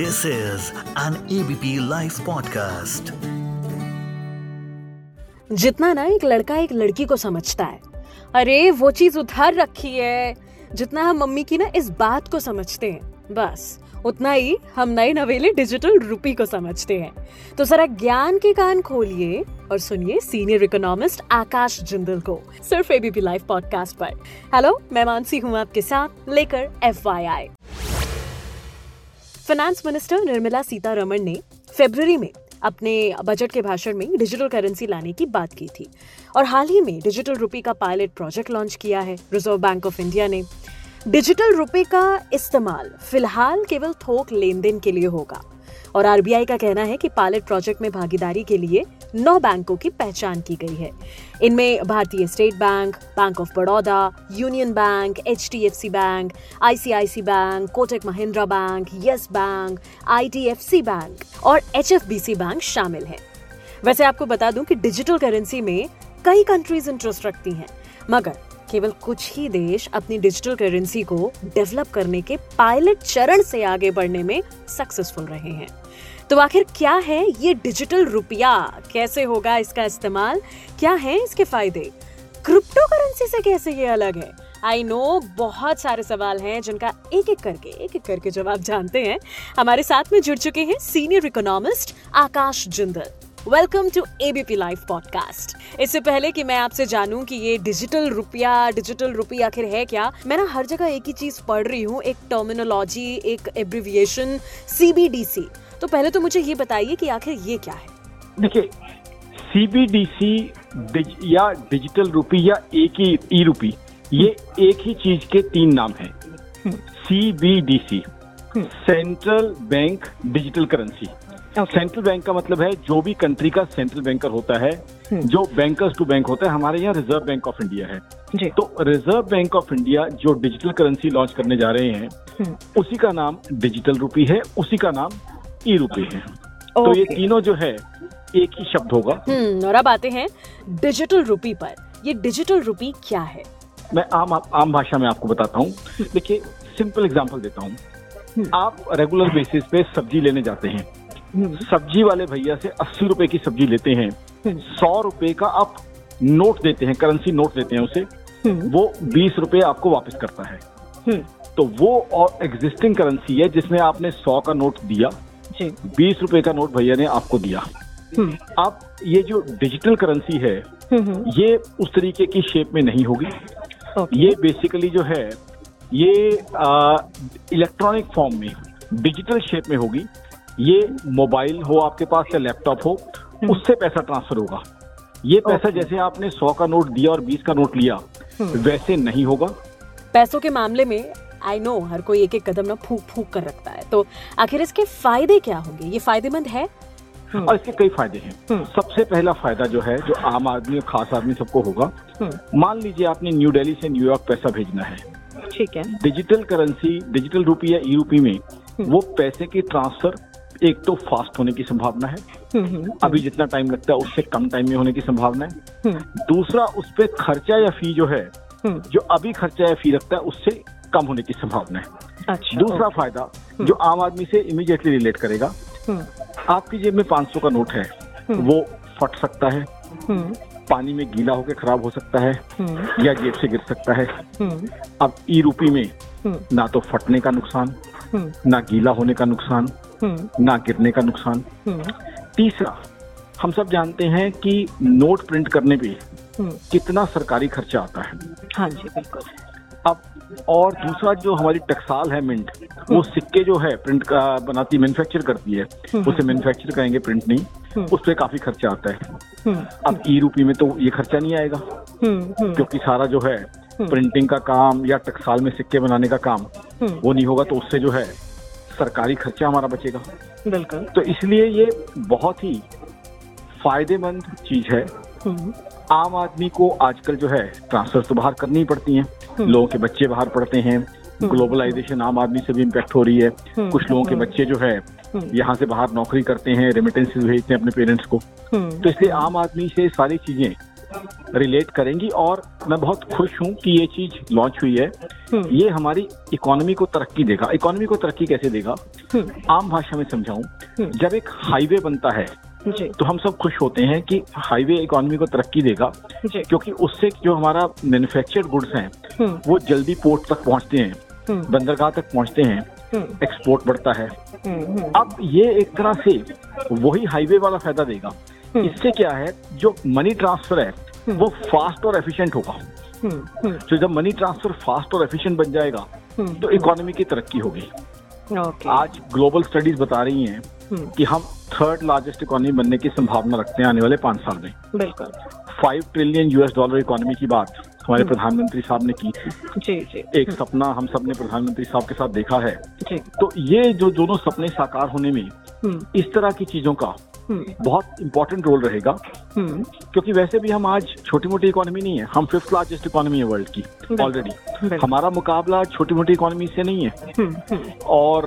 This is an ABP live podcast जितना ना एक लड़का एक लड़की को समझता है। अरे, वो चीज़ उधार रखी है। जितना हम मम्मी की ना इस बात को समझते हैं। बस, उतना ही हम नए नवेले डिजिटल रूपी को समझते हैं। तो जरा ज्ञान के कान खोलिए और सुनिए सीनियर इकोनॉमिस्ट आकाश जिंदल को, सिर्फ़ एबीपी लाइव पॉडकास्ट पर। हेलो मैं मानसी हूँ आपके साथ, लेकर F finance minister Nirmala Sitharaman ने फेबर में अपने बजट के भाषण में डिजिटल करेंसी लाने की बात की थी और हाल ही में डिजिटल रुपये का पायलट प्रोजेक्ट लॉन्च किया है रिज़र्व बैंक ऑफ़ इंडिया ने। डिजिटल रुपये का इस्तेमाल फ़िलहाल केवल थोक लेन देन के लिए होगा। और आरबीआई का कहना है कि पायलट प्रोजेक्ट में भागीदारी के लिए नौ बैंकों की पहचान की गई है। इनमें Bharatiya state bank bank of Baroda union bank HDFC bank ICICI bank Kotak Mahindra bank yes bank IDFC bank और एच बैंक शामिल हैं। वैसे आपको बता दूँ कि डिजिटल करेंसी में कई कंट्रीज़ इंटरेस्ट रखती हैं, मगर केवल कुछ ही देश अपनी डिजिटल करेंसी को डेवलप करने के पायलट चरण से आगे बढ़ने में सक्सेसफुल रहे हैं। तो आखिर क्या है ये डिजिटल रुपया? कैसे होगा इसका इस्तेमाल? क्या है इसके फ़ायदे? क्रिप्टो करेंसी से कैसे ये अलग है? आई नो बहुत सारे सवाल हैं जिनका एक एक करके, एक एक करके जवाब जानते हैं। हमारे साथ में जुड़ चुके हैं senior economist Akash Jindal. Welcome to ABP live podcast इससे पहले कि मैं आपसे जानूं कि ये डिजिटल रुपया डिजिटल रुपया आखिर है क्या मैं ना हर जगह एक ही चीज़ पढ़ रही हूँ एक टर्मिनोलॉजी एक एब्रिविएशन सीबीडीसी तो पहले तो मुझे ये बताइए कि आखिर ये क्या है? देखिए सीबीडीसी या डिजिटल रुपी या एक ही ई रुपी ये एक ही चीज़ के तीन नाम है। CBDC central bank digital currency central bank का मतलब है जो भी कंट्री का सेंट्रल बैंकर होता है हम्म। जो बैंकर्स टू बैंक होता है हमारे यहाँ रिज़र्व बैंक ऑफ़ इंडिया है। जी। तो रिज़र्व बैंक ऑफ़ इंडिया जो डिजिटल करेंसी लॉन्च करने जा रहे हैं हम्म। उसी का नाम डिजिटल रूपी है उसी का नाम ई रूपी है। तो ये तीनों जो है एक ही शब्द होगा। हम्म, और अब आते हैं डिजिटल रूपी पर। ये डिजिटल रूपी क्या है? मैं आम आम भाषा में आपको बताता हूँ। देखिए सिंपल एग्ज़ाम्पल देता हूँ। आप रेगुलर बेसिस पे सब्ज़ी लेने जाते हैं। सब्ज़ी वाले भैया से अस्सी रुपए की सब्ज़ी लेते हैं। सौ रुपए का आप नोट देते हैं करेंसी नोट देते हैं उसे। वो बीस रुपए आपको वापस करता है। तो वो और एग्जिस्टिंग करेंसी है जिसमें आपने सौ का नोट दिया। बीस रुपए का नोट भैया ने आपको दिया। अब ये जो डिजिटल करेंसी है ये उस तरीके की शेप में नहीं होगी। ये बेसिकली जो है ये इलेक्ट्रॉनिक फॉर्म में डिजिटल शेप में होगी। ये मोबाइल हो आपके पास या लैपटॉप हो हम्म। उससे पैसा ट्रांसफ़र होगा। ये पैसा जैसे आपने सौ का नोट दिया और बीस का नोट लिया हम्म। वैसे नहीं होगा। पैसों के मामले में आई नो हर कोई एक एक कदम ना फूक फूक कर रखता है। तो आखिर इसके फ़ायदे क्या होंगे? ये फ़ायदेमंद है? हम्म। और इसके कई फ़ायदे हैं। सबसे पहला फ़ायदा जो है जो आम आदमी और खास आदमी सबको होगा मान लीजिए आपने न्यू दिल्ली से न्यूयॉर्क पैसा भेजना है। ठीक है। डिजिटल करेंसी डिजिटल रूपी या ई रूपी में वो पैसे की ट्रांसफ़र एक तो फास्ट होने की संभावना है। हम्म, हम्म। अभी जितना टाइम लगता है उससे कम टाइम में होने की संभावना है। हम्म। दूसरा उस पर खर्चा या फ़ी जो है जो अभी खर्चा या फ़ी लगता है उससे कम होने की संभावना है। अच्छा, दूसरा फ़ायदा जो आम आदमी से इमीडिएटली रिलेट करेगा आपकी जेब में पाँच सौ का नोट है वो फट सकता है। पानी में गीला होकर खराब हो सकता है या जेब से गिर सकता है। अब ई रूपी में ना तो फटने का नुकसान ना गीला होने का नुकसान हम्म। ना गिरने का नुकसान। हम्म। तीसरा हम सब जानते हैं कि नोट प्रिंट करने पे हम्म। कितना सरकारी खर्चा आता है। हाँ जी बिल्कुल। अब और दूसरा जो हमारी टक्साल है मिंट वो सिक्के जो है प्रिंट का बनाती मैन्युफैक्चर करती है उसे मैन्युफैक्चर करेंगे प्रिंट नहीं उस पर काफ़ी खर्चा आता है। अब ई रूपी में तो ये खर्चा नहीं आएगा। क्योंकि सारा जो है प्रिंटिंग का काम या टक्साल में सिक्के बनाने का काम वो नहीं होगा तो उससे जो है सरकारी खर्चा हमारा बचेगा। बिल्कुल। तो इसलिए ये बहुत ही फ़ायदेमंद चीज़ है। हम्म। आम आदमी को आजकल जो है ट्रांसफ़र तो बाहर करनी पड़ती हैं। हम्म। लोगों के बच्चे बाहर पढ़ते हैं। ग्लोबलाइजेशन हम्म। आम आदमी से भी इम्पेक्ट हो रही है। कुछ लोगों के बच्चे जो है यहाँ से बाहर नौकरी करते हैं रेमिटेंस भेजते हैं अपने पेरेंट्स को। तो इसलिए आम आदमी से सारी चीज़ें रिलेट करेंगी और मैं बहुत खुश हूँ कि ये चीज़ लॉन्च हुई है। हम्म। ये हमारी इकोनॉमी को तरक्की देगा। इकोनॉमी को तरक्की कैसे देगा? हम्म, आम भाषा में समझाऊं। हम्म। जब एक हाईवे बनता है तो हम सब खुश होते हैं कि हाईवे इकोनॉमी को तरक्की देगा। क्योंकि उससे जो हमारा मैन्युफैक्चर्ड गुड्स हैं वो जल्दी पोर्ट तक पहुँचते हैं बंदरगाह तक पहुँचते हैं एक्सपोर्ट बढ़ता है। अब ये एक तरह से वही हाईवे वाला फ़ायदा देगा। इससे क्या है जो मनी ट्रांसफ़र है वो फास्ट और एफिशिएंट होगा। हम्म, हम्म, तो जब मनी ट्रांसफ़र फास्ट और एफिशिएंट बन जाएगा हम्म, तो इकोनॉमी की तरक्की होगी। ओके आज ग्लोबल स्टडीज़ बता रही हैं हम्म, कि हम थर्ड लार्जेस्ट इकोनॉमी बनने की संभावना रखते हैं आने वाले पाँच साल में। बिल्कुल। Five trillion US dollar economy की बात हमारे प्रधानमंत्री साहब ने की। थी जी जी। एक सपना हम सबने प्रधानमंत्री साहब के साथ देखा है। जी। तो ये जो दोनों सपने साकार होने में हम्म, इस तरह की चीज़ों का हम्म, बहुत इंपॉर्टेंट रोल रहेगा। हम्म, क्योंकि वैसे भी हम आज छोटी मोटी इकोनॉमी नहीं है। हम फिफ्थ लार्जेस्ट इकोनॉमी है वर्ल्ड की ऑलरेडी हमारा मुकाबला छोटी मोटी इकोनॉमी से नहीं है। हम्म, हम्म, और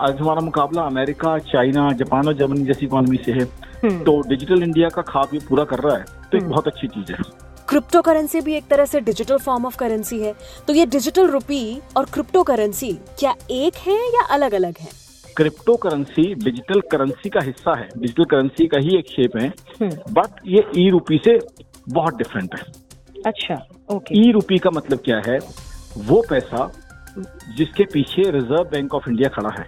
आज हमारा मुकाबला अमेरिका चाइना जापान और जर्मनी जैसी इकोनॉमी से है। हम्म, तो डिजिटल इंडिया का खाब ये पूरा कर रहा है तो एक बहुत अच्छी चीज़ है। क्रिप्टो करेंसी भी एक तरह से डिजिटल फॉर्म ऑफ़ करेंसी है। तो ये डिजिटल रुपी और क्रिप्टो करेंसी क्या एक है या अलग अलग है? क्रिप्टो करेंसी डिजिटल करेंसी का हिस्सा है। डिजिटल करेंसी का ही एक शेप है। हम्म, बट ये ई रूपी से बहुत डिफरेंट है। अच्छा ओके ई रूपी का मतलब क्या है? वो पैसा जिसके पीछे रिज़र्व बैंक ऑफ़ इंडिया खड़ा है।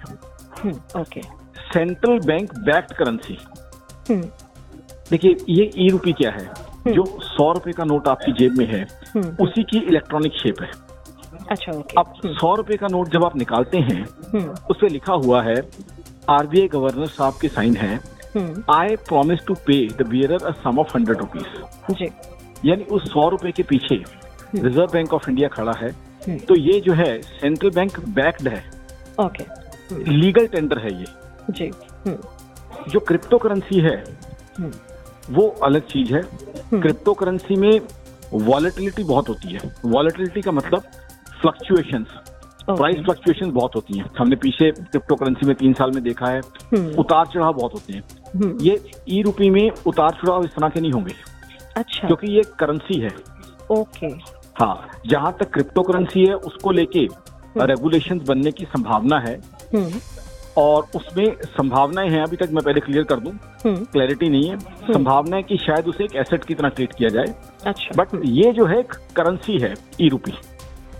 हम्म, okay central bank backed currency हम्म, देखिए ये ई रूपी क्या है? जो सौ रुपए का नोट आपकी जेब में है हम्म, उसी की इलेक्ट्रॉनिक शेप है। अच्छा ओके अब सौ रुपए का नोट जब आप निकालते हैं हम्म, उस पर लिखा हुआ है आरबीआई गवर्नर साहब के साइन है हम्म, I promise to pay the bearer a sum of hundred rupees यानी उस सौ रुपए के पीछे रिज़र्व बैंक ऑफ़ इंडिया खड़ा है हम्म। तो ये जो है सेंट्रल बैंक बैक्ड है. ओके लीगल टेंडर है ये. जी. हम्म, जो क्रिप्टो करेंसी है हम्म, वो अलग चीज़ है. क्रिप्टो करेंसी में वॉलेटिलिटी बहुत होती है. वॉलेटिलिटी का मतलब फ्लक्चुएशंस ओके, प्राइस फ्लक्चुएशन बहुत होती हैं। हमने पीछे क्रिप्टो करेंसी में तीन साल में देखा है। हम्म, उतार चढ़ाव बहुत होते हैं। हम्म, ये ई रूपी में उतार चढ़ाव इस तरह के नहीं होंगे। अच्छा। क्योंकि ये करेंसी है। ओके हाँ जहाँ तक क्रिप्टो करेंसी है उसको लेके रेगुलेशन बनने की संभावना है। हम्म, और उसमें संभावनाएँ हैं अभी तक मैं पहले क्लियर कर दूँ। हम्म, क्लैरिटी नहीं है। संभावना है कि शायद उसे एक एसेट की तरह ट्रीट किया जाए। अच्छा। बट ये जो है करेंसी है ई रूपी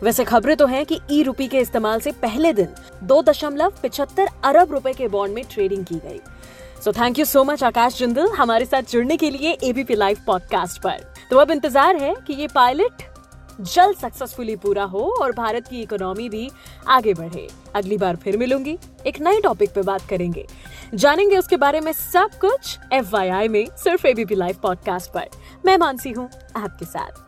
वैसे खबरें तो हैं कि ई रूपी के इस्तेमाल से पहले दिन दो दशमलव पिछहत्तर अरब रुपए के बॉन्ड में ट्रेडिंग की गई। So thank you so much Akash Jindal, हमारे साथ जुड़ने के लिए एबीपी लाइव पॉडकास्ट पर। तो अब इंतज़ार है कि ये पायलट जल्द सक्सेसफुली पूरा हो और भारत की इकोनॉमी भी आगे बढ़े। अगली बार फिर मिलूँगी, एक नए टॉपिक पे बात करेंगे। जानेंगे उसके बारे में सब कुछ एफ़ में, सिर्फ़ एबीपी लाइव पॉडकास्ट पर। मैं मानसी हूँ, आपके साथ।